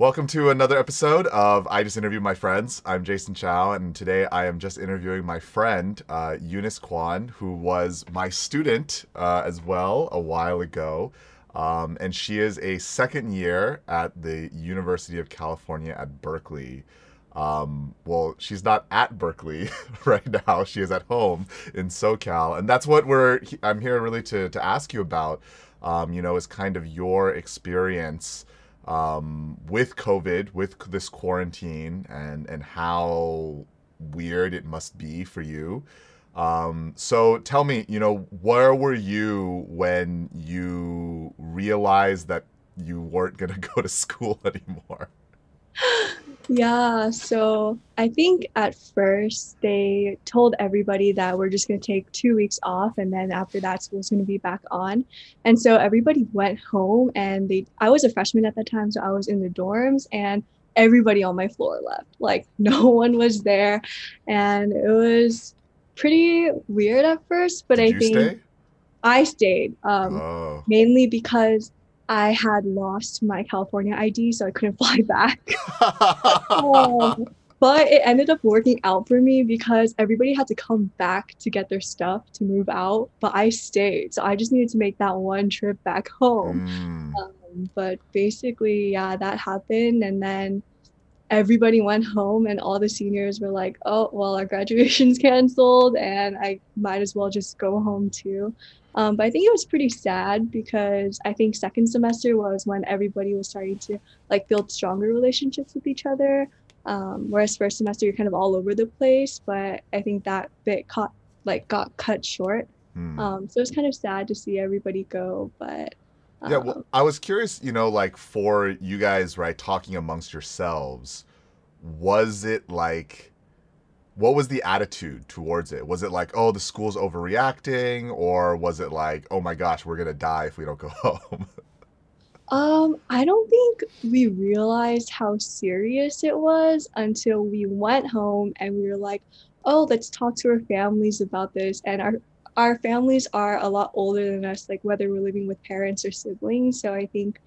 Welcome to another episode of I Just Interview My Friends. I'm Jason Chow, and today I am just interviewing my friend, uh, Eunice Kwon, who was my student uh, as well a while ago. Um, and she is a second year at the University of California at Berkeley. Um, well, she's not at Berkeley right now. She is at home in SoCal, and that's what we're. I'm here really to to ask you about. Um, you know, is kind of your experience um, with COVID, with this quarantine, and and how weird it must be for you. Um, so tell me, you know, where were you when you realized that you weren't going to go to school anymore? Yeah, so I think at first they told everybody that we're just going to take two weeks off and then after that school's going to be back on. And so everybody went home and they I was a freshman at that time, so I was in the dorms and everybody on my floor left. Like no one was there and it was pretty weird at first, but Did I think stay? I stayed um oh. mainly because I had lost my California ID, so I couldn't fly back. um, but it ended up working out for me because everybody had to come back to get their stuff to move out, but I stayed. So I just needed to make that one trip back home. Mm. Um, but basically, yeah, that happened. And then everybody went home, and all the seniors were like, oh, well, our graduation's canceled, and I might as well just go home too. Um, but I think it was pretty sad because I think second semester was when everybody was starting to like build stronger relationships with each other. Um, whereas first semester you're kind of all over the place, but I think that bit caught like got cut short. Mm. Um, so it's kind of sad to see everybody go, but yeah, well, um, I was curious, you know, like for you guys, right, talking amongst yourselves, was it like, what was the attitude towards it? Was it like, oh, the school's overreacting, or was it like, oh my gosh, we're gonna die if we don't go home? Um, I don't think we realized how serious it was until we went home and we were like, oh, let's talk to our families about this. And our our families are a lot older than us, like whether we're living with parents or siblings. So I think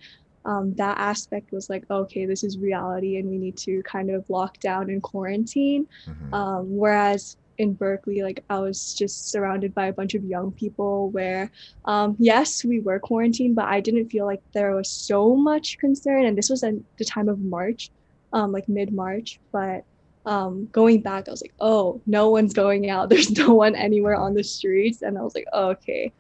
um, that aspect was like, okay, this is reality and we need to kind of lock down and quarantine. Mhm. Um, whereas in Berkeley, like I was just surrounded by a bunch of young people where, um, yes, we were quarantined, but I didn't feel like there was so much concern. And this was at the time of March, um, like mid March. But um, going back, I was like, oh, no one's going out. There's no one anywhere on the streets. And I was like, oh, okay,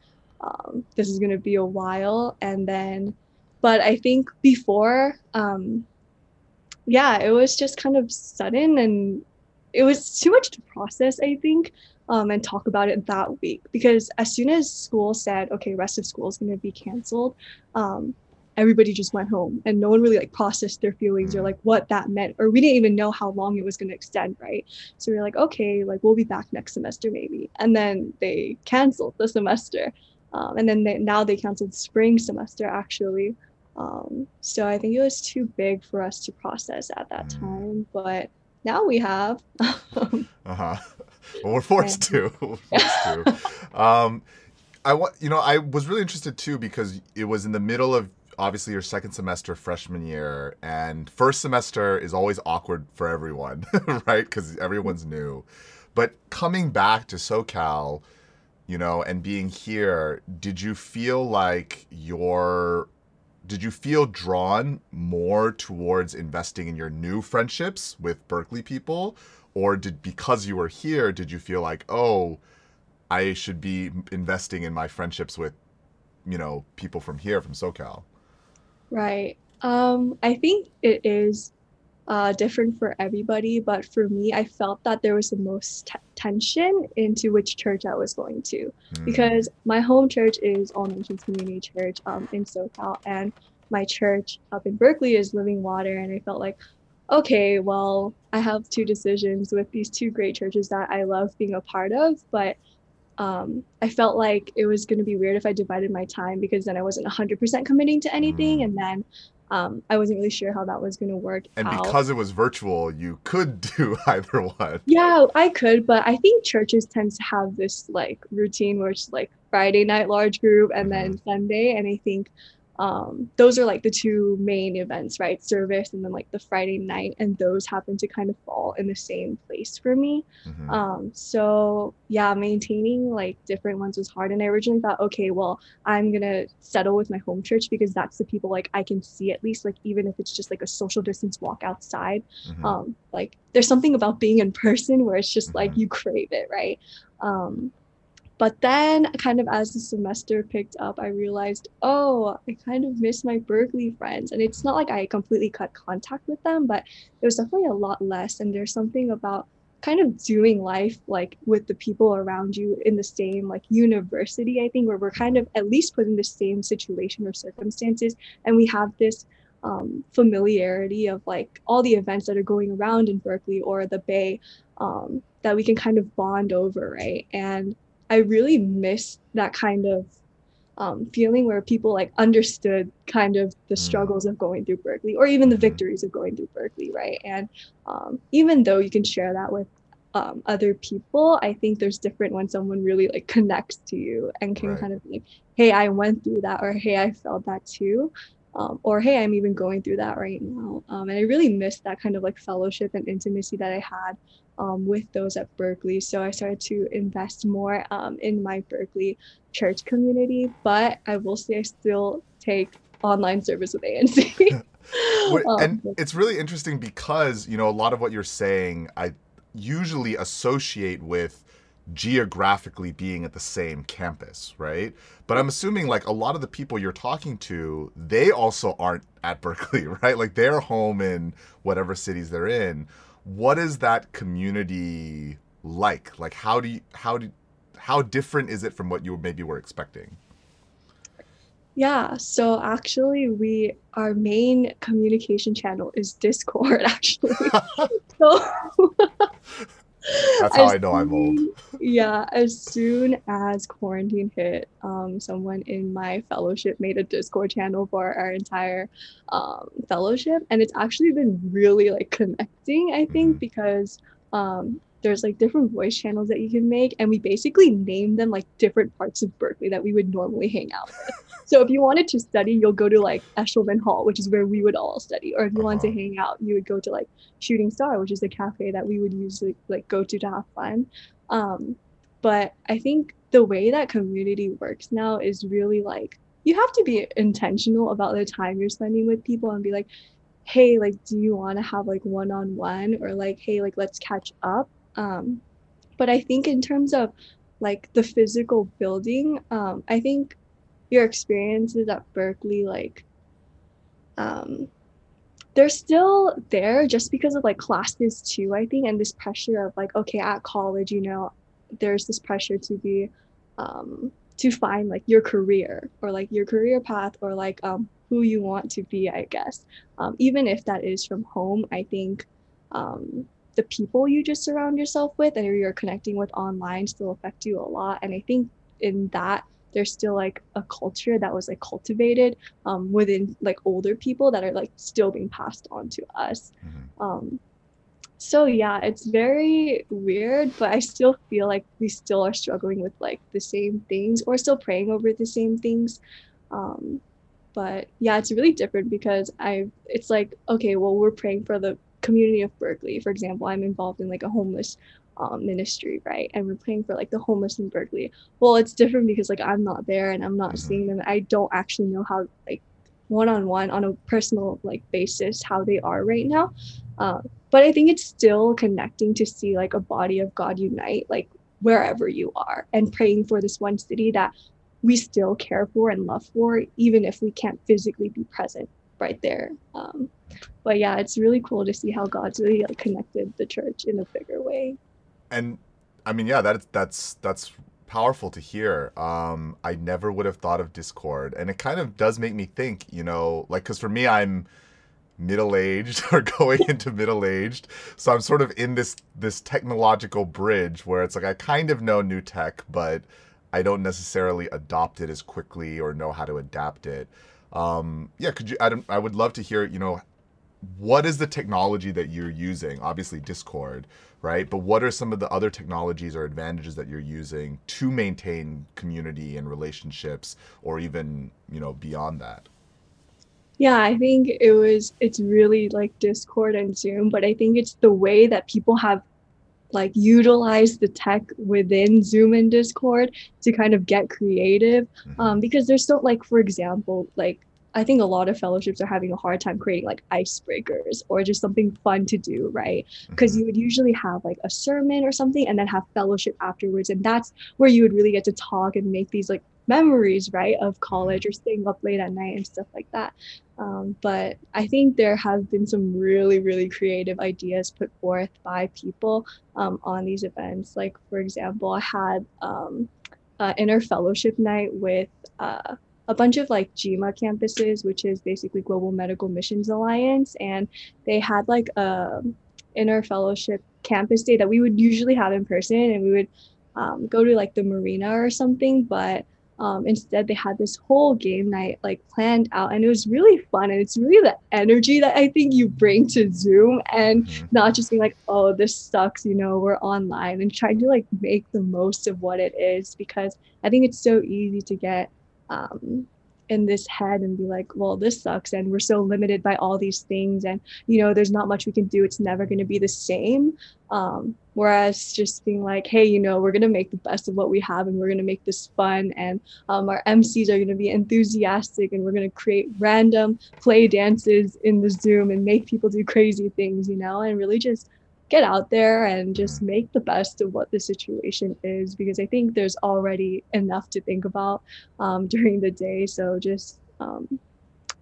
um, this is going to be a while. And then, but I think before, um, yeah, it was just kind of sudden and it was too much to process, I think, um, and talk about it that week. Because as soon as school said, okay, rest of school is going to be canceled, um, everybody just went home and no one really like processed their feelings or like what that meant. Or we didn't even know how long it was going to extend, right? So we are like, okay, like we'll be back next semester maybe. And then they canceled the semester. Um, and then they, now they canceled spring semester actually. Um, so I think it was too big for us to process at that Mm. time. But now we have. Uh-huh. Well, we're forced to. We're forced to. Um, I want you know I was really interested too because it was in the middle of obviously your second semester freshman year and first semester is always awkward for everyone, right? Because everyone's new. But coming back to SoCal, you know, and being here, did you feel like your did you feel drawn more towards investing in your new friendships with Berkeley people or did because you were here did you feel like oh i should be investing in my friendships with you know people from here from socal Right. Um, I think it is uh, different for everybody, but for me, I felt that there was the most t- tension into which church I was going to Hmm. because my home church is All Nations Community Church um, in SoCal, and my church up in Berkeley is Living Water, and I felt like, okay, well, I have two decisions with these two great churches that I love being a part of, but um, I felt like it was going to be weird if I divided my time because then I wasn't 100% committing to anything. Mm. And then um, I wasn't really sure how that was going to work and out. because it was virtual you could do either one yeah, I could, but I think churches tend to have this like routine where it's like Friday night large group and then Sunday. And I think um, those are like the two main events, right? Service and then like the Friday night, and those happen to kind of fall in the same place for me. Mm-hmm. Um, so yeah, maintaining like different ones was hard. And I originally thought, okay, well, I'm gonna settle with my home church because that's the people like I can see at least, like even if it's just like a social distance walk outside. Mm-hmm. Um, like there's something about being in person where it's just mm-hmm. like you crave it, right? Um, but then, kind of as the semester picked up, I realized, oh, I kind of miss my Berkeley friends. And it's not like I completely cut contact with them, but it was definitely a lot less. And there's something about kind of doing life like with the people around you in the same like university, I think, where we're kind of at least put in the same situation or circumstances. And we have this um, familiarity of like all the events that are going around in Berkeley or the Bay um, that we can kind of bond over, right? And I really miss that kind of um, feeling where people like understood kind of the mm. struggles of going through Berkeley or even the mm-hmm. victories of going through Berkeley, right? And um, even though you can share that with um, other people, I think there's different when someone really like connects to you and can right. kind of be like, hey, I went through that, or hey, I felt that too. Um, or hey, I'm even going through that right now. Um, and I really miss that kind of like fellowship and intimacy that I had um, with those at Berkeley. So I started to invest more um, in my Berkeley church community. But I will say I still take online service with ANC. and um, it's really interesting because you know a lot of what you're saying I usually associate with geographically being at the same campus, right? But I'm assuming like a lot of the people you're talking to, they also aren't at Berkeley, right? Like they're home in whatever cities they're in what is that community like? Like how do you how do how different is it from what you maybe were expecting? Yeah, so actually we our main communication channel is Discord actually. so That's how I know I'm old. Yeah, as soon as quarantine hit, um, someone in my fellowship made a Discord channel for our entire um, fellowship, and it's actually been really like connecting. I think mm-hmm. because um, there's like different voice channels that you can make and we basically name them like different parts of berkeley that we would normally hang out with so if you wanted to study you'll go to like Eshleman hall which is where we would all study or if you uh-huh. wanted to uh-huh. hang out you would go to like shooting star which is the cafe that we would usually like go to to have fun um, but i think the way that community works now is really like you have to be intentional about the time you're spending with people and be like hey like do you want to have like one-on-one or like hey like let's catch up um, but I think in terms of like the physical building, um, I think your experiences at Berkeley, like, um, they're still there just because of like classes too, I think, and this pressure of like, okay, at college, you know, there's this pressure to be, um, to find like your career or like your career path or like um, who you want to be, I guess. Um, even if that is from home, I think um, the people you just surround yourself with and you're connecting with online still affect you a lot. And I think in that there's still like a culture that was like cultivated um, within like older people that are like still being passed on to us. Mm-hmm. Um, so yeah, it's very weird, but I still feel like we still are struggling with like the same things or still praying over the same things. Um, but yeah, it's really different because I it's like okay, well we're praying for the community of Berkeley. For example, I'm involved in like a homeless um, ministry, right? And we're praying for like the homeless in Berkeley. Well, it's different because like I'm not there and I'm not mm-hmm. seeing them. I don't actually know how like one on one on a personal like basis how they are right now. Uh, but I think it's still connecting to see like a body of God unite like wherever you are and praying for this one city that we still care for and love for, even if we can't physically be present right there. Um, but yeah, it's really cool to see how God's really like connected the church in a bigger way. And I mean, yeah, that's that's that's powerful to hear. Um, I never would have thought of Discord, and it kind of does make me think. You know, like because for me, I'm middle aged or going into middle aged, so I'm sort of in this this technological bridge where it's like I kind of know new tech, but I don't necessarily adopt it as quickly or know how to adapt it. Um, yeah, could you? I, I would love to hear. You know, what is the technology that you're using? Obviously, Discord, right? But what are some of the other technologies or advantages that you're using to maintain community and relationships, or even you know beyond that? Yeah, I think it was it's really like Discord and Zoom, but I think it's the way that people have like utilize the tech within Zoom and Discord to kind of get creative. Mhm. Um, because there's so like for example, like I think a lot of fellowships are having a hard time creating like icebreakers or just something fun to do, right? Because Mhm. you would usually have like a sermon or something and then have fellowship afterwards. And that's where you would really get to talk and make these like memories, right, of college or staying up late at night and stuff like that. Um, but I think there have been some really, really creative ideas put forth by people um, on these events. Like, for example, I had um, inner fellowship night with uh, a bunch of like GMA campuses, which is basically Global Medical Missions Alliance, and they had like a inner fellowship campus day that we would usually have in person, and we would um, go to like the marina or something, but um, instead they had this whole game night like planned out and it was really fun and it's really the energy that i think you bring to zoom and Mhm. not just being like oh this sucks you know we're online and trying to like make the most of what it is because i think it's so easy to get um, in this head and be like well this sucks and we're so limited by all these things and you know there's not much we can do it's never going to be the same. Um, whereas just being like hey you know we're going to make the best of what we have and we're going to make this fun and um, our mcs are going to be enthusiastic and we're going to create random play dances in the zoom and make people do crazy things you know and really just get out there and just make the best of what the situation is because i think there's already enough to think about um, during the day. So just um,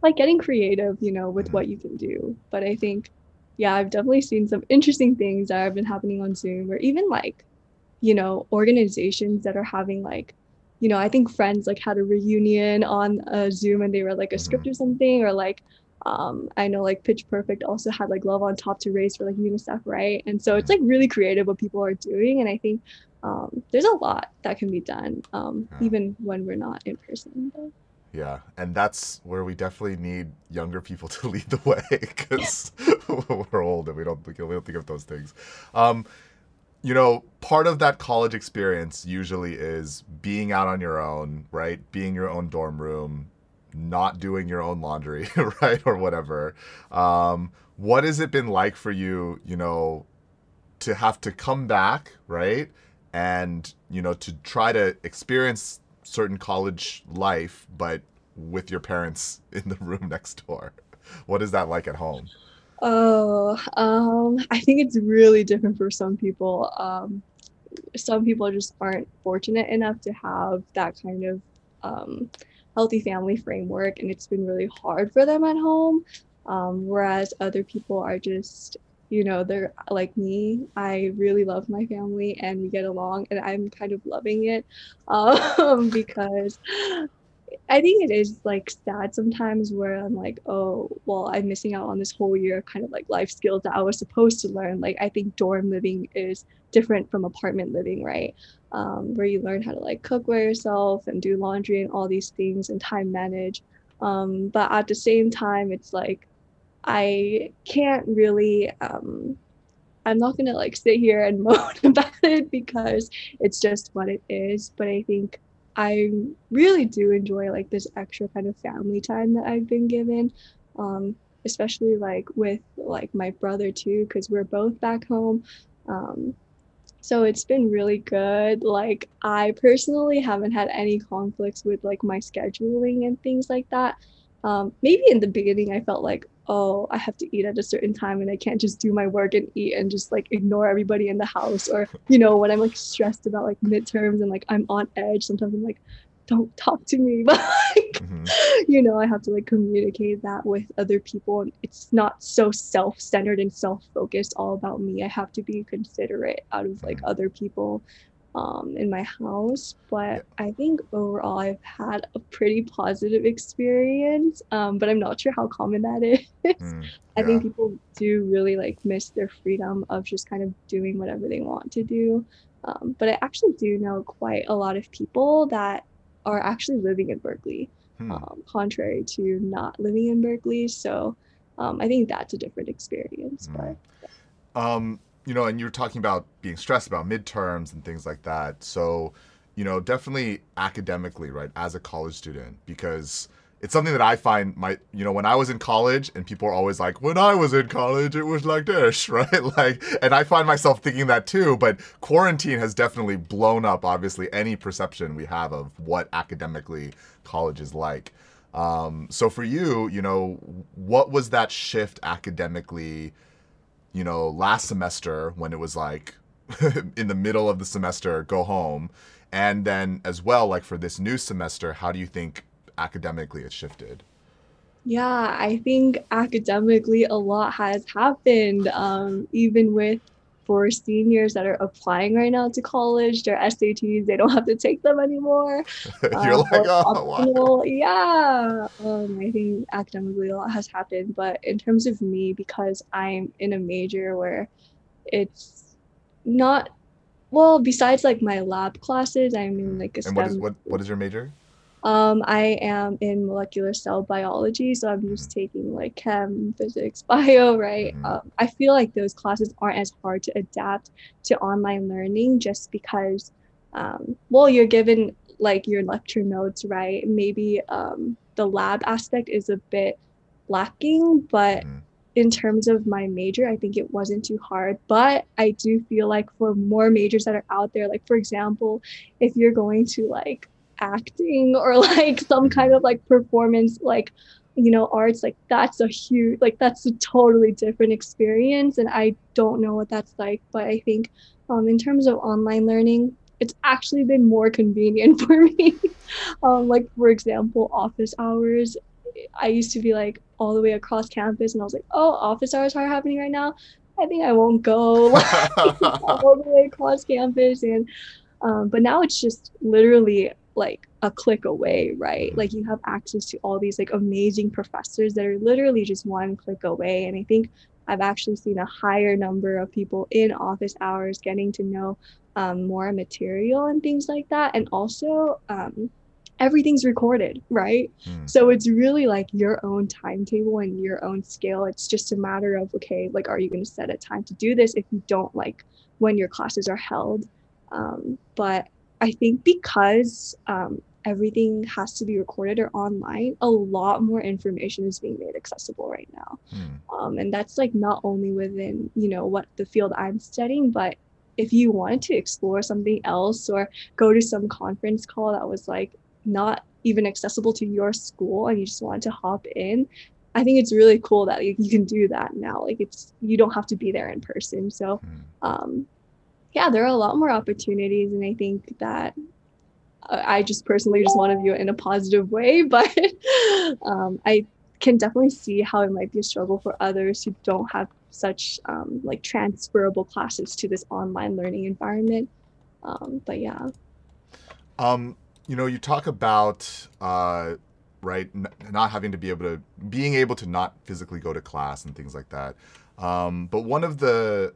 like getting creative you know with what you can do. But i think yeah i've definitely seen some interesting things that have been happening on zoom or even like you know organizations that are having like you know i think friends like had a reunion on uh, zoom and they read like a script or something or like um, I know like Pitch Perfect also had like Love on Top to raise for like UNICEF, right? And so it's like really creative what people are doing, and I think um, there's a lot that can be done um, Yeah. even when we're not in person. Yeah, and that's where we definitely need younger people to lead the way because we're old and we don't we don't think of those things. Um, you know, part of that college experience usually is being out on your own, right? Being your own dorm room, not doing your own laundry, right, or whatever. Um, what has it been like for you, you know, to have to come back, right, and you know, to try to experience certain college life, but with your parents in the room next door? What is that like at home? oh, um, I think it's really different for some people. Um, some people just aren't fortunate enough to have that kind of um, healthy family framework, and it's been really hard for them at home. Um, whereas other people are just, you know, they're like me. I really love my family, and we get along, and I'm kind of loving it um, because I think it is like sad sometimes where I'm like, oh, well, I'm missing out on this whole year of kind of like life skills that I was supposed to learn. Like, I think dorm living is different from apartment living, right? Um, where you learn how to like cook by yourself and do laundry and all these things and time manage. Um, but at the same time, it's like I can't really. Um, I'm not gonna like sit here and moan about it because it's just what it is. But I think I really do enjoy like this extra kind of family time that I've been given, um, especially like with like my brother too, because we're both back home. Um, so it's been really good. Like I personally haven't had any conflicts with like my scheduling and things like that. Um, maybe in the beginning I felt like, oh, I have to eat at a certain time and I can't just do my work and eat and just like ignore everybody in the house. Or, you know, when I'm like stressed about like midterms and like I'm on edge, sometimes I'm like, don't talk to me. But like, Mhm. you know, I have to like communicate that with other people. And it's not so self centered and self focused all about me. I have to be considerate out of like Mhm. other people um, in my house. But I think overall, I've had a pretty positive experience. Um, but I'm not sure how common that is. Mm, I think people do really like miss their freedom of just kind of doing whatever they want to do. Um, but I actually do know quite a lot of people that are actually living in Berkeley, Hmm. um, contrary to not living in Berkeley. So um, I think that's a different experience. But Um, you know, and you were talking about being stressed about midterms and things like that. So, you know, definitely academically, right, as a college student, because it's something that I find my you know when I was in college and people are always like when I was in college it was like this right? Like and I find myself thinking that too but quarantine has definitely blown up obviously any perception we have of what academically college is like. Um, so for you you know what was that shift academically you know last semester when it was like in the middle of the semester go home? And then as well like for this new semester how do you think academically it's shifted? Yeah, I think academically a lot has happened. Um, even with for seniors that are applying right now to college, their SATs, they don't have to take them anymore. You're um, like, oh, wow. Yeah. Um, I think academically a lot has happened. But in terms of me, because I'm in a major where it's not well, besides like my lab classes, I'm in like a and what is what what is your major? Um, I am in molecular cell biology, so I'm just taking like chem, physics, bio, right? Mm-hmm. Um, I feel like those classes aren't as hard to adapt to online learning just because, um, well, you're given like your lecture notes, right? Maybe um, the lab aspect is a bit lacking, but mm-hmm. in terms of my major, I think it wasn't too hard. But I do feel like for more majors that are out there, like for example, if you're going to like acting or like some kind of like performance like you know arts like that's a huge like that's a totally different experience and i don't know what that's like but i think um, in terms of online learning it's actually been more convenient for me. Um, like for example office hours i used to be like all the way across campus and i was like oh office hours are happening right now. I think i won't go like, all the way across campus and um, but now it's just literally like a click away, right? Mm-hmm. Like you have access to all these like amazing professors that are literally just one click away. And I think I've actually seen a higher number of people in office hours getting to know um, more material and things like that. And also, um, everything's recorded, right? Mm. So it's really like your own timetable and your own scale. It's just a matter of, okay, like, are you going to set a time to do this if you don't like when your classes are held? Um, but I think because um, everything has to be recorded or online, a lot more information is being made accessible right now. Mm. Um, and that's like not only within, you know, what the field I'm studying, but if you wanted to explore something else or go to some conference call that was like not even accessible to your school and you just wanted to hop in, I think it's really cool that you, you can do that now. Like it's you don't have to be there in person. So mm. um, yeah, there are a lot more opportunities, and I think that uh, I just personally just want to view it in a positive way, but um, I can definitely see how it might be a struggle for others who don't have such um, like transferable classes to this online learning environment. Um, but yeah. Um, you know, you talk about uh, right n- not having to be able to being able to not physically go to class and things like that. Um, but one of the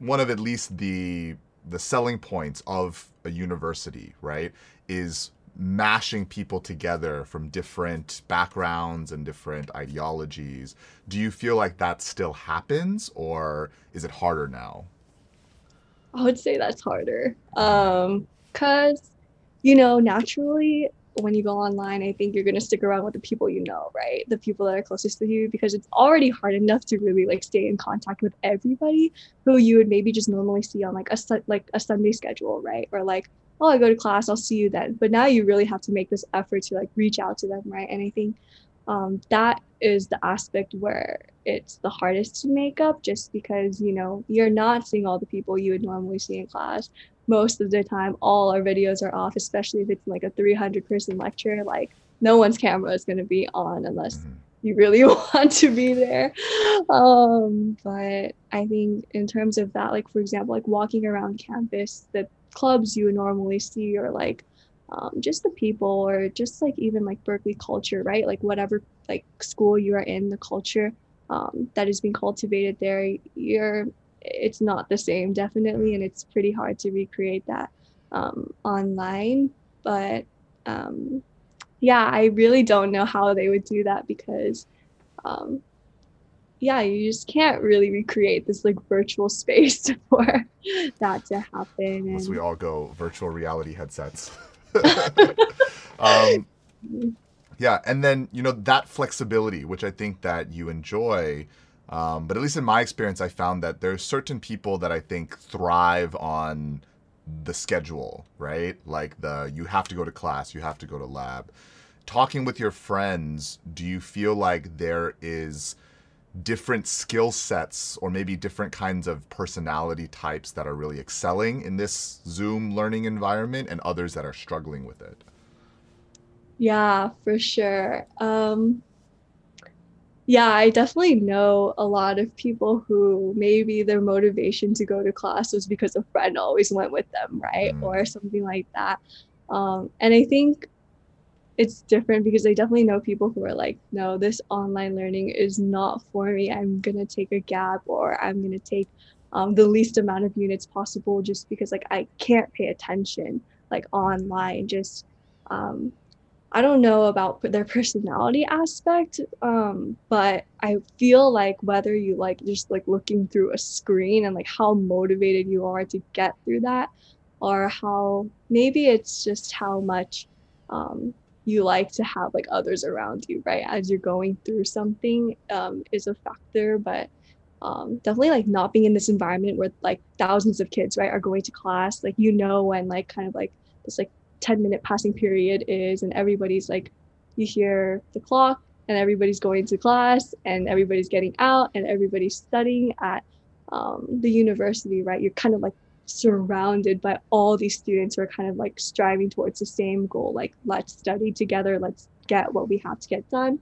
one of at least the the selling points of a university, right, is mashing people together from different backgrounds and different ideologies. Do you feel like that still happens or is it harder now? I would say that's harder. Um cuz you know, naturally when you go online, I think you're to stick around with the people you know, right? The people that are closest to you, because it's already hard enough to really like stay in contact with everybody who you would maybe just normally see on like a like a Sunday schedule, right? Or like, oh, I go to class, I'll see you then. But now you really have to make this effort to like reach out to them, right? And I think um, that is the aspect where it's the hardest to make up just because you know you're not seeing all the people you would normally see in class most of the time all our videos are off especially if it's like a 300 person lecture like no one's camera is going to be on unless mm-hmm. you really want to be there um, but i think in terms of that like for example like walking around campus the clubs you would normally see or like um, just the people or just like even like berkeley culture right like whatever like school you are in the culture um, that is being cultivated there you're it's not the same definitely and it's pretty hard to recreate that um, online but um, yeah i really don't know how they would do that because um, yeah you just can't really recreate this like virtual space for that to happen unless we all go virtual reality headsets um, yeah. And then, you know, that flexibility, which I think that you enjoy. Um, but at least in my experience, I found that there's certain people that I think thrive on the schedule, right? Like the you have to go to class, you have to go to lab. Talking with your friends, do you feel like there is different skill sets or maybe different kinds of personality types that are really excelling in this Zoom learning environment and others that are struggling with it? Yeah, for sure. Um, yeah, I definitely know a lot of people who maybe their motivation to go to class was because a friend always went with them, right? Mm. Or something like that. Um, and I think it's different because I definitely know people who are like, no, this online learning is not for me. I'm gonna take a gap or I'm gonna take um, the least amount of units possible just because like I can't pay attention like online. Just um, I don't know about their personality aspect, um, but I feel like whether you like just like looking through a screen and like how motivated you are to get through that, or how maybe it's just how much um, you like to have like others around you, right? As you're going through something um, is a factor, but um, definitely like not being in this environment where like thousands of kids, right, are going to class. Like you know when like kind of like this like 10 minute passing period is and everybody's like you hear the clock and everybody's going to class and everybody's getting out and everybody's studying at um, the university right? You're kind of like surrounded by all these students who are kind of like striving towards the same goal like let's study together let's get what we have to get done.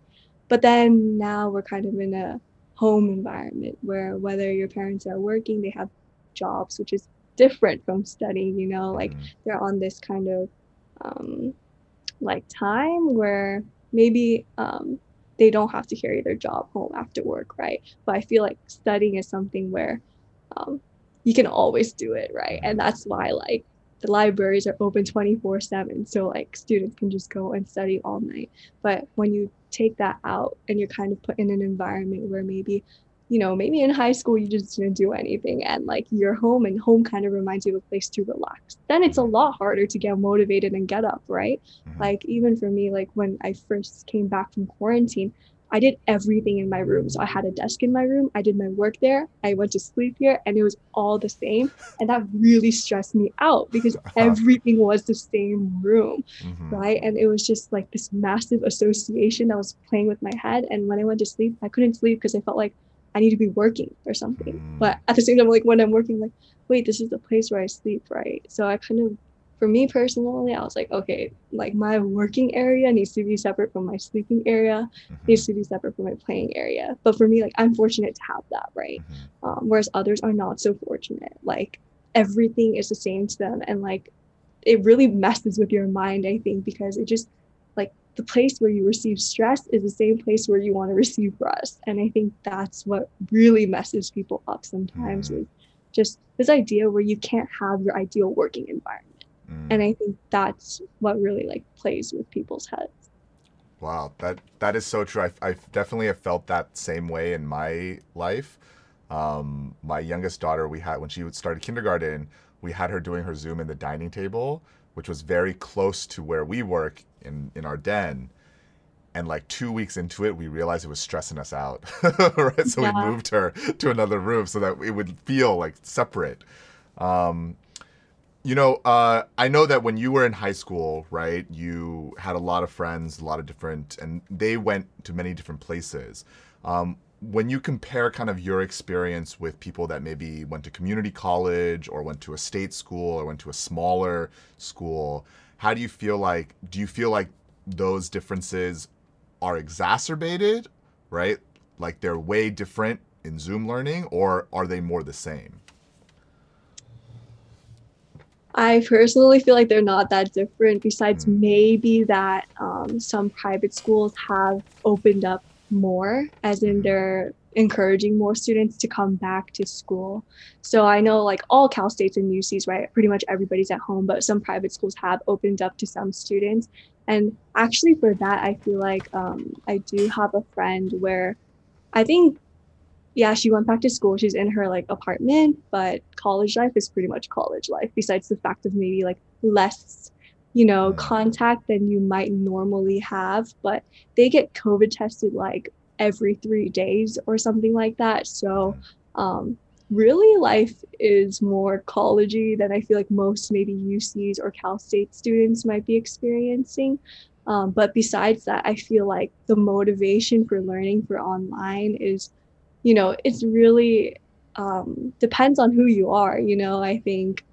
But then now we're kind of in a home environment where whether your parents are working they have jobs which is different from studying you know? Like Mhm. they're on this kind of um, like time where maybe um, they don't have to carry their job home after work, right? But I feel like studying is something where um, you can always do it, right? And that's why like the libraries are open 24 7 so like students can just go and study all night but when you take that out and you're kind of put in an environment where maybe you know maybe in high school you just didn't do anything and like you're home and home kind of reminds you of a place to relax. Then it's a lot harder to get motivated and get up right? Mhm. like even for me like when i first came back from quarantine i did everything in my room. So i had a desk in my room. I did my work there. I went to sleep here and it was all the same. And that really stressed me out because everything was the same room Mhm. right? And it was just like this massive association that was playing with my head. And when i went to sleep i couldn't sleep because i felt like i need to be working or something Mm. but at the same time like when i'm working like wait this is the place where i sleep right so i kind of for me personally i was like okay like my working area needs to be separate from my sleeping area Mhm. needs to be separate from my playing area but for me like i'm fortunate to have that right Mhm. um, whereas others are not so fortunate like everything is the same to them and like it really messes with your mind i think because it just the place where you receive stress is the same place where you want to receive rest and i think that's what really messes people up sometimes Mm. is just this idea where you can't have your ideal working environment Mm. and i think that's what really like plays with people's heads Wow, that that is so true. I, I definitely have felt that same way in my life. Um, my youngest daughter, we had when she started kindergarten, we had her doing her Zoom in the dining table, which was very close to where we work in in our den. And like two weeks into it, we realized it was stressing us out, right? So we moved her to another room so that it would feel like separate. Um, you know, uh, I know that when you were in high school, right, you had a lot of friends, a lot of different, and they went to many different places. Um, when you compare kind of your experience with people that maybe went to community college or went to a state school or went to a smaller school, how do you feel like, do you feel like those differences are exacerbated, right? Like they're way different in Zoom learning, or are they more the same? I personally feel like they're not that different, besides Mm. maybe that um, some private schools have opened up more, as in they're encouraging more students to come back to school. So I know like all Cal States and UCs, right? Pretty much everybody's at home, but some private schools have opened up to some students. And actually, for that, I feel like um, I do have a friend where I think yeah, she went back to school. She's in her like apartment, but college life is pretty much college life, besides the fact of maybe like less you know, Mm. contact than you might normally have, but they get COVID tested like every three days or something like that. So, um, really, life is more collegey than I feel like most maybe UCs or Cal State students might be experiencing. Um, but besides that, I feel like the motivation for learning for online is, you know, it's really um, depends on who you are. You know, I think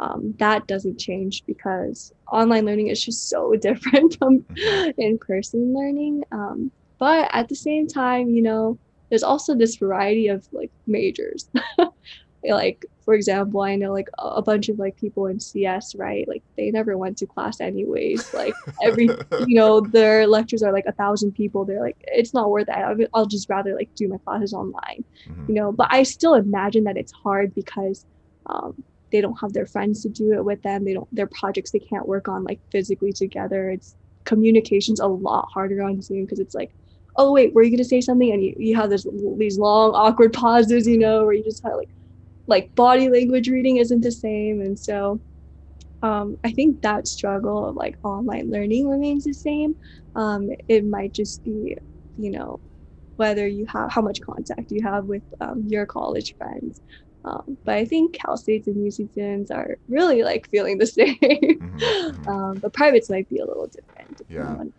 um, that doesn't change because online learning is just so different from Mhm. in-person learning. Um, but at the same time, you know, there's also this variety of like majors. like for example, I know like a bunch of like people in CS, right? Like they never went to class anyways. Like every you know their lectures are like a thousand people. They're like it's not worth it. I'll, just rather like do my classes online Mhm. you know but i still imagine that it's hard because um, they don't have their friends to do it with them. They don't their projects they can't work on like physically together. It's communication's a lot harder on zoom because it's like oh wait were you going to say something? And you, you have this these long awkward pauses you know where you just have like like body language reading isn't the same. And so um, i think that struggle of like online learning remains the same. Um, it might just be you know whether you have how much contact you have with um, your college friends. Um, but I think Cal States and UC students are really like feeling the same. Mhm, mhm. um, but privates might be a little different. Yeah. on-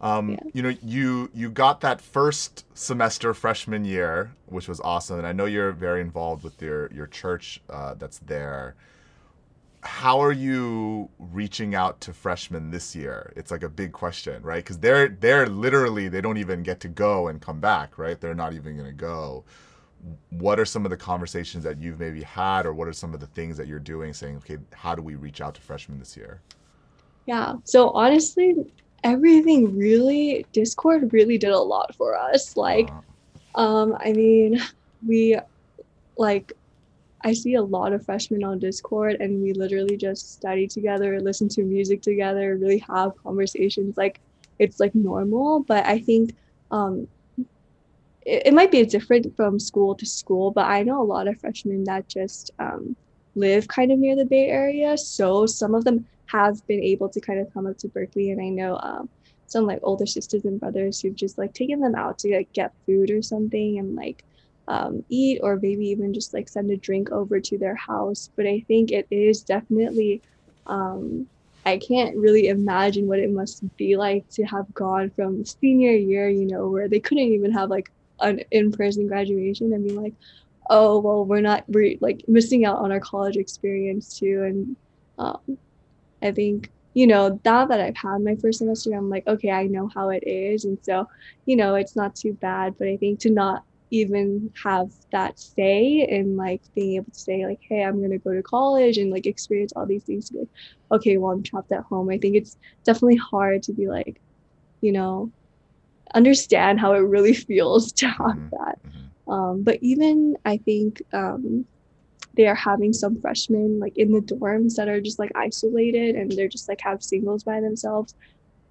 Um, Yeah. you know, you you got that first semester freshman year, which was awesome, and I know you're very involved with your your church uh, that's there. How are you reaching out to freshmen this year? It's like a big question, right? Because they're they're literally they don't even get to go and come back, right? They're not even going to go. What are some of the conversations that you've maybe had, or what are some of the things that you're doing, saying, okay, how do we reach out to freshmen this year? Yeah. So honestly, everything really Discord really did a lot for us. Like, Uh, um, I mean, we like I see a lot of freshmen on Discord and we literally just study together, listen to music together, really have conversations like it's like normal. But I think um it, it might be different from school to school, but I know a lot of freshmen that just um, live kind of near the Bay Area. So some of them have been able to kind of come up to Berkeley, and I know um, some like older sisters and brothers who've just like taken them out to like get food or something and like um, eat or maybe even just like send a drink over to their house. But I think it is definitely um, I can't really imagine what it must be like to have gone from senior year, you know, where they couldn't even have like an in-person graduation and be like, oh well, we're not we're like missing out on our college experience too. And um, I think you know now that I've had my first semester, I'm like, okay, I know how it is, and so you know it's not too bad. But I think to not even have that say and like being able to say like hey i'm going to go to college and like experience all these things to be like okay well i'm trapped at home i think it's definitely hard to be like you know understand how it really feels to have Mhm. that mhm. um, but even i think um, they are having some freshmen like in the dorms that are just like isolated and they're just like have singles by themselves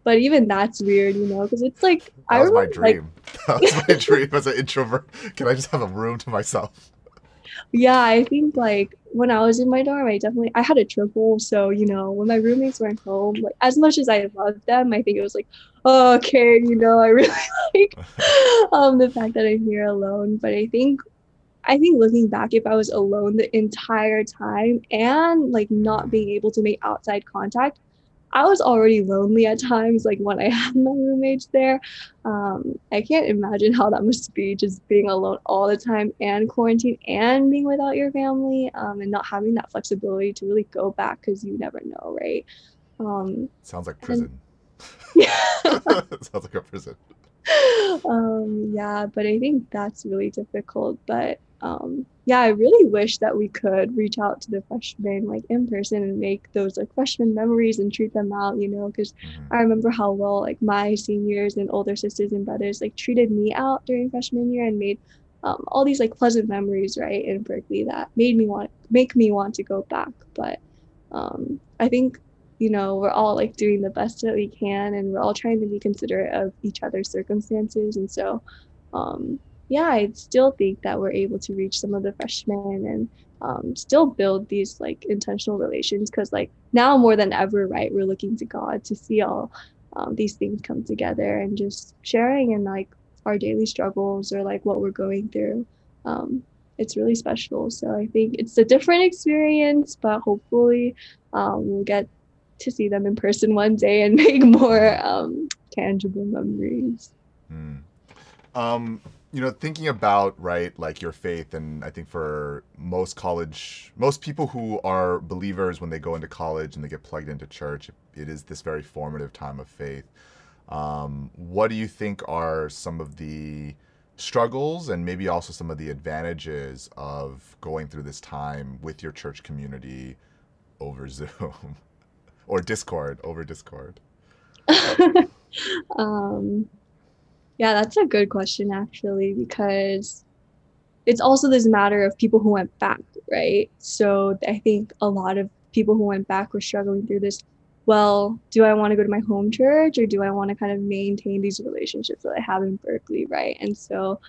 but even that's weird you know because it's like That i was my remember, like, dream. that was my dream as an introvert. Can I just have a room to myself? Yeah, I think like when I was in my dorm, I definitely I had a triple. So, you know, when my roommates weren't home, like as much as I loved them, I think it was like, oh, okay, you know, I really like um the fact that I'm here alone. But I think I think looking back, if I was alone the entire time and like not being able to make outside contact, I was already lonely at times, like when I had my roommates there. Um, I can't imagine how that must be just being alone all the time and quarantine and being without your family um, and not having that flexibility to really go back because you never know, right? Um, Sounds like prison. Yeah. Sounds like a prison. um, yeah, but I think that's really difficult. But um, yeah, I really wish that we could reach out to the freshmen like in person and make those like freshman memories and treat them out, you know, because Mhm. I remember how well like my seniors and older sisters and brothers like treated me out during freshman year and made um, all these like pleasant memories, right, in Berkeley that made me want make me want to go back. But um, I think you know we're all like doing the best that we can, and we're all trying to be considerate of each other's circumstances, and so um, yeah, I still think that we're able to reach some of the freshmen and um, still build these like intentional relations because like now more than ever, right, we're looking to God to see all um, these things come together and just sharing and like our daily struggles or like what we're going through. Um, it's really special. So I think it's a different experience, but hopefully um, we'll get to see them in person one day and make more um, tangible memories. Mm. Um, you know, thinking about right, like your faith, and I think for most college, most people who are believers when they go into college and they get plugged into church, it is this very formative time of faith. Um, what do you think are some of the struggles and maybe also some of the advantages of going through this time with your church community over Zoom or Discord over Discord? um, yeah, that's a good question actually, because it's also this matter of people who went back, right? So I think a lot of people who went back were struggling through this. Well, do I want to go to my home church or do I want to kind of maintain these relationships that I have in Berkeley, right? And so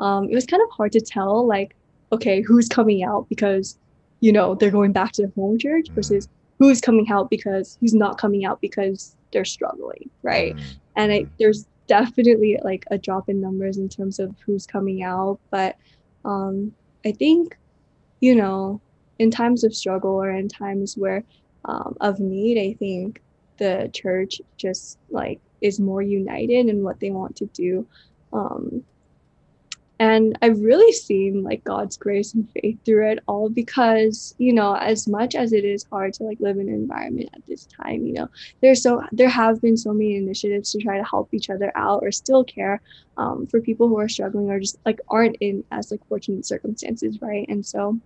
um, it was kind of hard to tell, like, okay, who's coming out because, you know, they're going back to the home church mm. versus who's coming out because who's not coming out because they're struggling, right? Mm-hmm. And I, there's definitely like a drop in numbers in terms of who's coming out, but um, I think, you know, in times of struggle or in times where um, of need, I think the church just like is more united in what they want to do. Um, and I've really seen like God's grace and faith through it all because, you know, as much as it is hard to like live in an environment at this time, you know, there's so there have been so many initiatives to try to help each other out or still care um, for people who are struggling or just like aren't in as like fortunate circumstances, right? And so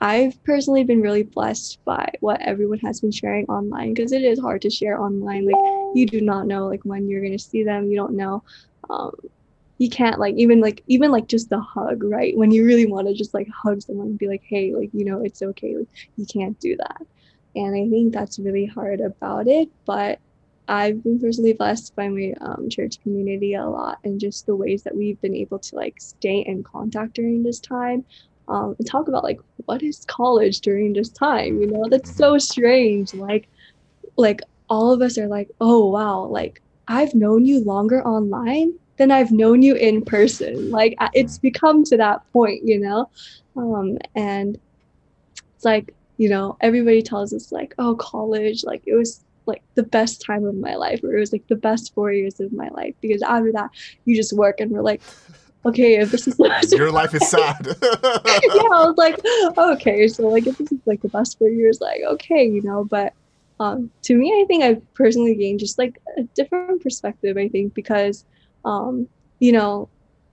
I've personally been really blessed by what everyone has been sharing online because it is hard to share online. Like you do not know like when you're gonna see them. You don't know um, you can't like even like even like just the hug right? When you really want to just like hug someone and be like hey like you know it's okay like, you can't do that. And i think that's really hard about it but i've been personally blessed by my um, church community a lot and just the ways that we've been able to like stay in contact during this time um, and talk about like what is college during this time you know? That's so mm-hmm. strange like like all of us are like oh wow like i've known you longer online than I've known you in person. Like it's become to that point, you know? Um, and it's like, you know, everybody tells us like, oh, college, like it was like the best time of my life, or it was like the best four years of my life. Because after that, you just work and we're like, okay, if this is your life is sad. yeah, I was like, okay, so like if this is like the best four years, like okay, you know, but um, to me, I think I've personally gained just like a different perspective. I think because um, you know,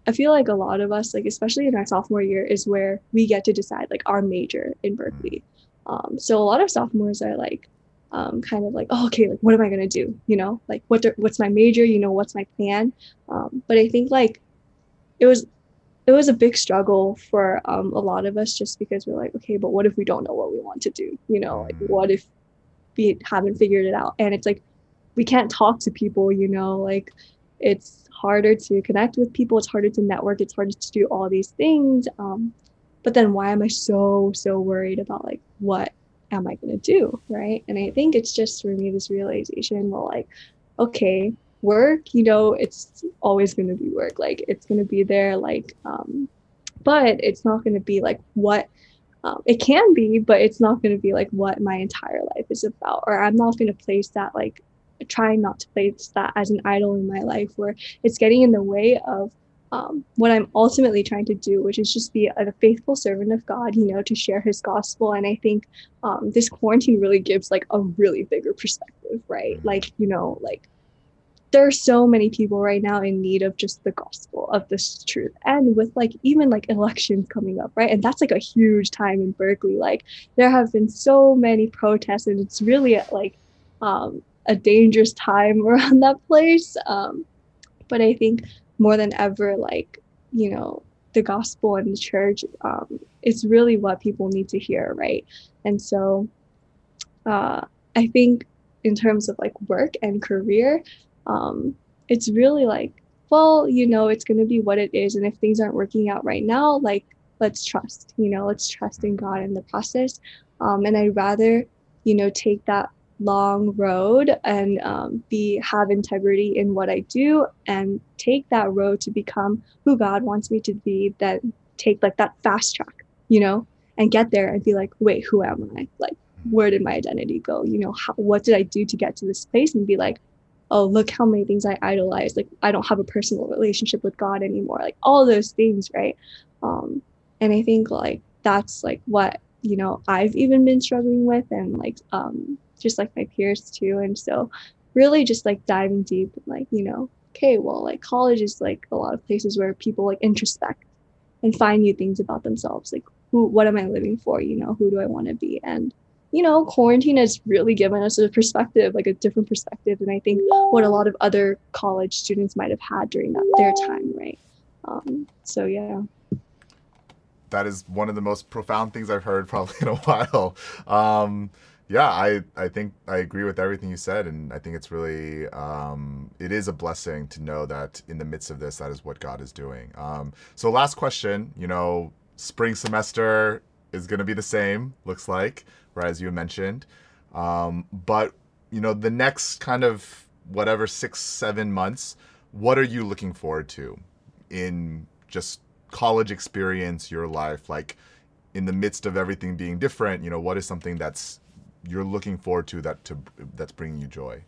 I feel like a lot of us, like especially in our sophomore year, is where we get to decide like our major in Berkeley. Um, so a lot of sophomores are like, um, kind of like, oh, okay, like what am I gonna do? You know, like what what's my major? You know, what's my plan? Um, but I think like it was it was a big struggle for um, a lot of us just because we're like, okay, but what if we don't know what we want to do? You know, like what if we haven't figured it out? And it's like we can't talk to people. You know, like it's harder to connect with people it's harder to network it's harder to do all these things um, but then why am i so so worried about like what am i going to do right? And i think it's just for me this realization well like okay work you know it's always going to be work like it's going to be there like um but it's not going to be like what um, it can be but it's not going to be like what my entire life is about or i'm not going to place that like trying not to place that as an idol in my life where it's getting in the way of um, what I'm ultimately trying to do, which is just be a, a, faithful servant of God, you know, to share his gospel. And I think um, this quarantine really gives like a really bigger perspective, right? Mm-hmm. Like, you know, like there are so many people right now in need of just the gospel of this truth. And with like even like elections coming up, right? And that's like a huge time in Berkeley. Like there have been so many protests, and it's really like um, a dangerous time around that place. Um, but I think more than ever, like, you know, the gospel and the church, um, it's really what people need to hear, right? And so uh, I think in terms of like work and career, um, it's really like well, you know, it's going to be what it is. And if things aren't working out right now, like, let's trust, you know, let's trust in God in the process. Um, and I'd rather, you know, take that long road and um, be have integrity in what I do and take that road to become who God wants me to be. That take like that fast track, you know, and get there and be like, wait, who am I? Like, where did my identity go? You know, how, what did I do to get to this place? And be like, oh, look how many things I idolize. Like, I don't have a personal relationship with God anymore. Like, all those things, right? Um, and I think like that's like what you know I've even been struggling with, and like um, just like my peers too. And so, really, just like diving deep, and like you know, okay, well, like college is like a lot of places where people like introspect and find new things about themselves, like who, what am I living for? You know, who do I want to be? And you know, quarantine has really given us a perspective, like a different perspective than I think what a lot of other college students might have had during that their time, right? Um, so yeah. That is one of the most profound things I've heard probably in a while. Um, yeah, I, I think I agree with everything you said, and I think it's really um, it is a blessing to know that in the midst of this, that is what God is doing. Um, so, last question, you know, spring semester is going to be the same, looks like right, as you mentioned. Um, but you know, the next kind of whatever six, seven months, what are you looking forward to in just college experience, your life, like in the midst of everything being different? You know, what is something that's you're looking forward to that to that's bringing you joy?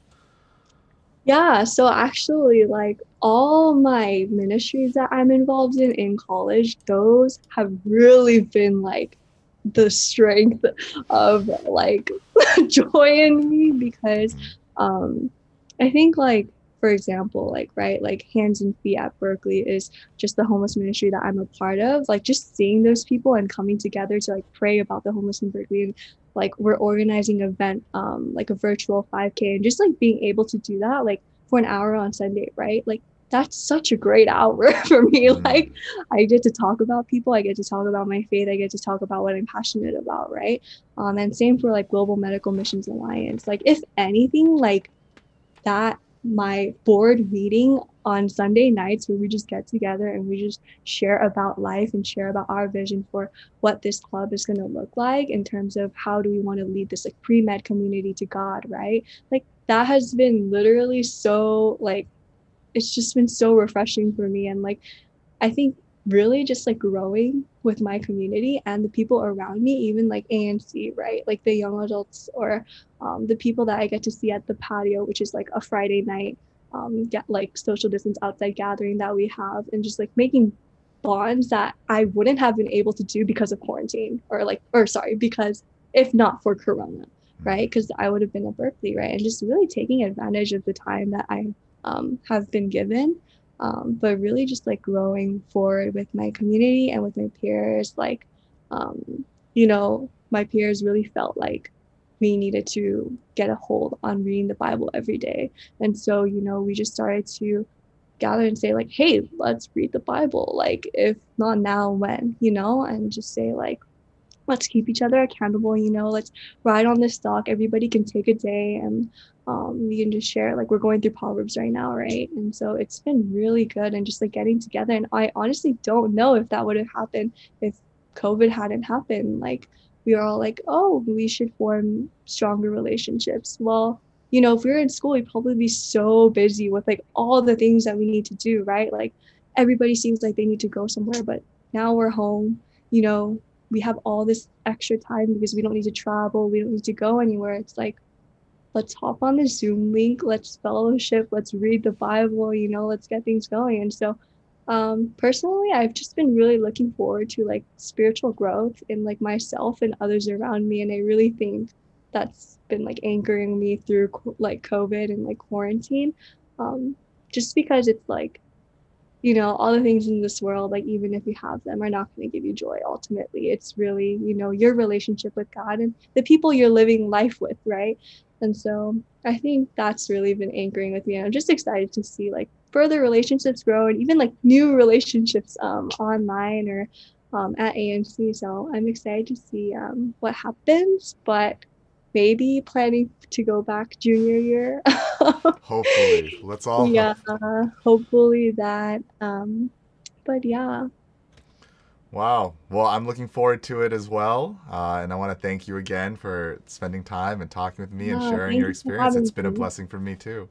Yeah, so actually, like all my ministries that I'm involved in in college, those have really been like the strength of like joy in me because um I think like for example, like right, like hands and feet at Berkeley is just the homeless ministry that I'm a part of. Like just seeing those people and coming together to like pray about the homeless in Berkeley and like we're organizing an event, um, like a virtual 5K and just like being able to do that like for an hour on Sunday, right? Like that's such a great hour for me. Mm. Like I get to talk about people, I get to talk about my faith, I get to talk about what I'm passionate about, right? Um, and same for like Global Medical Missions Alliance. Like if anything, like that my board meeting on Sunday nights where we just get together and we just share about life and share about our vision for what this club is going to look like in terms of how do we want to lead this like pre-med community to God, right? Like that has been literally so like it's just been so refreshing for me and like i think really just like growing with my community and the people around me even like anc right? Like the young adults or um, the people that i get to see at the patio which is like a friday night um, get like social distance outside gathering that we have and just like making bonds that i wouldn't have been able to do because of quarantine or like or sorry because if not for corona right? Because i would have been at berkeley right? And just really taking advantage of the time that i um, have been given um, but really just like growing forward with my community and with my peers like um, you know my peers really felt like we needed to get a hold on reading the bible every day. And so you know we just started to gather and say like hey let's read the bible like if not now when you know and just say like let's keep each other accountable you know let's ride on this dock. Everybody can take a day and um, we can just share like we're going through proverbs right now right? And so it's been really good and just like getting together. And i honestly don't know if that would have happened if covid hadn't happened. Like we were all like oh we should form stronger relationships. Well you know if we were in school we'd probably be so busy with like all the things that we need to do right? Like everybody seems like they need to go somewhere but now we're home you know we have all this extra time because we don't need to travel we don't need to go anywhere it's like let's hop on the Zoom link, let's fellowship, let's read the Bible, you know, let's get things going. And so um personally I've just been really looking forward to like spiritual growth in like myself and others around me and I really think that's been like anchoring me through like COVID and like quarantine. Um just because it's like you know all the things in this world like even if you have them are not going to give you joy ultimately it's really you know your relationship with god and the people you're living life with right and so I think that's really been anchoring with me. And I'm just excited to see like further relationships grow and even like new relationships um, online or um, at ANC. So I'm excited to see um, what happens. But maybe planning to go back junior year. Hopefully, let's all. yeah, hope. hopefully that. Um, but yeah. Wow. Well, I'm looking forward to it as well. Uh, and I want to thank you again for spending time and talking with me and sharing your you experience. It's been a blessing for me too.